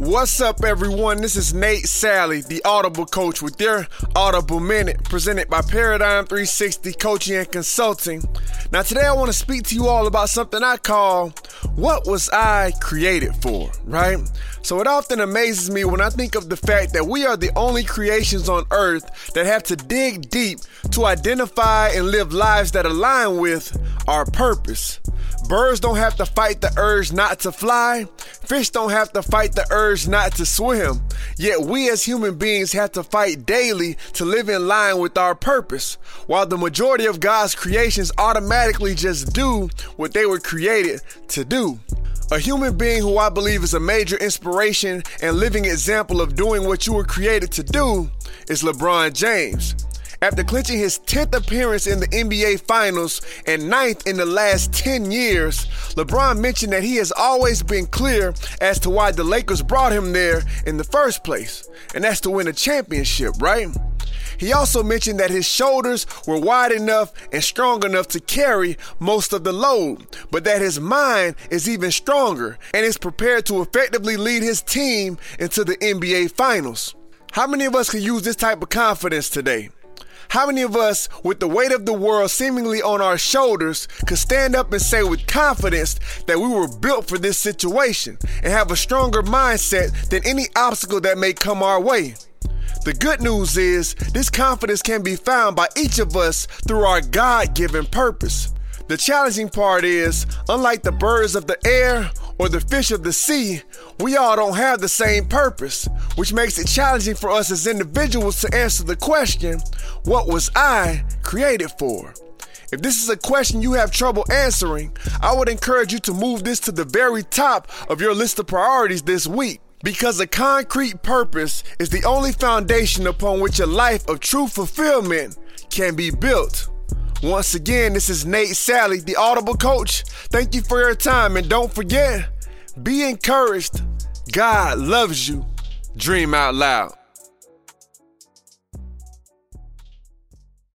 What's up, everyone? This is Nate Salley, the Audible Coach, with your Audible Minute presented by Paradigm 360 Coaching and Consulting. Now, today I want to speak to you all about something I call What Was I Created For, right? So, it often amazes me when I think of the fact that we are the only creations on earth that have to dig deep to identify and live lives that align with our purpose. Birds don't have to fight the urge not to fly. Fish don't have to fight the urge not to swim. Yet we as human beings have to fight daily to live in line with our purpose. While the majority of God's creations automatically just do what they were created to do. A human being who I believe is a major inspiration and living example of doing what you were created to do is LeBron James. After clinching his 10th appearance in the NBA Finals and ninth in the last 10 years, LeBron mentioned that he has always been clear as to why the Lakers brought him there in the first place, and that's to win a championship, right? He also mentioned that his shoulders were wide enough and strong enough to carry most of the load, but that his mind is even stronger and is prepared to effectively lead his team into the NBA Finals. How many of us can use this type of confidence today? How many of us, with the weight of the world seemingly on our shoulders, could stand up and say with confidence that we were built for this situation and have a stronger mindset than any obstacle that may come our way? The good news is this confidence can be found by each of us through our God given purpose. The challenging part is, unlike the birds of the air or the fish of the sea, we all don't have the same purpose, which makes it challenging for us as individuals to answer the question, What was I created for? If this is a question you have trouble answering, I would encourage you to move this to the very top of your list of priorities this week. Because a concrete purpose is the only foundation upon which a life of true fulfillment can be built. Once again, this is Nate Salley, the Audible Coach. Thank you for your time, and don't forget be encouraged. God loves you. Dream out loud.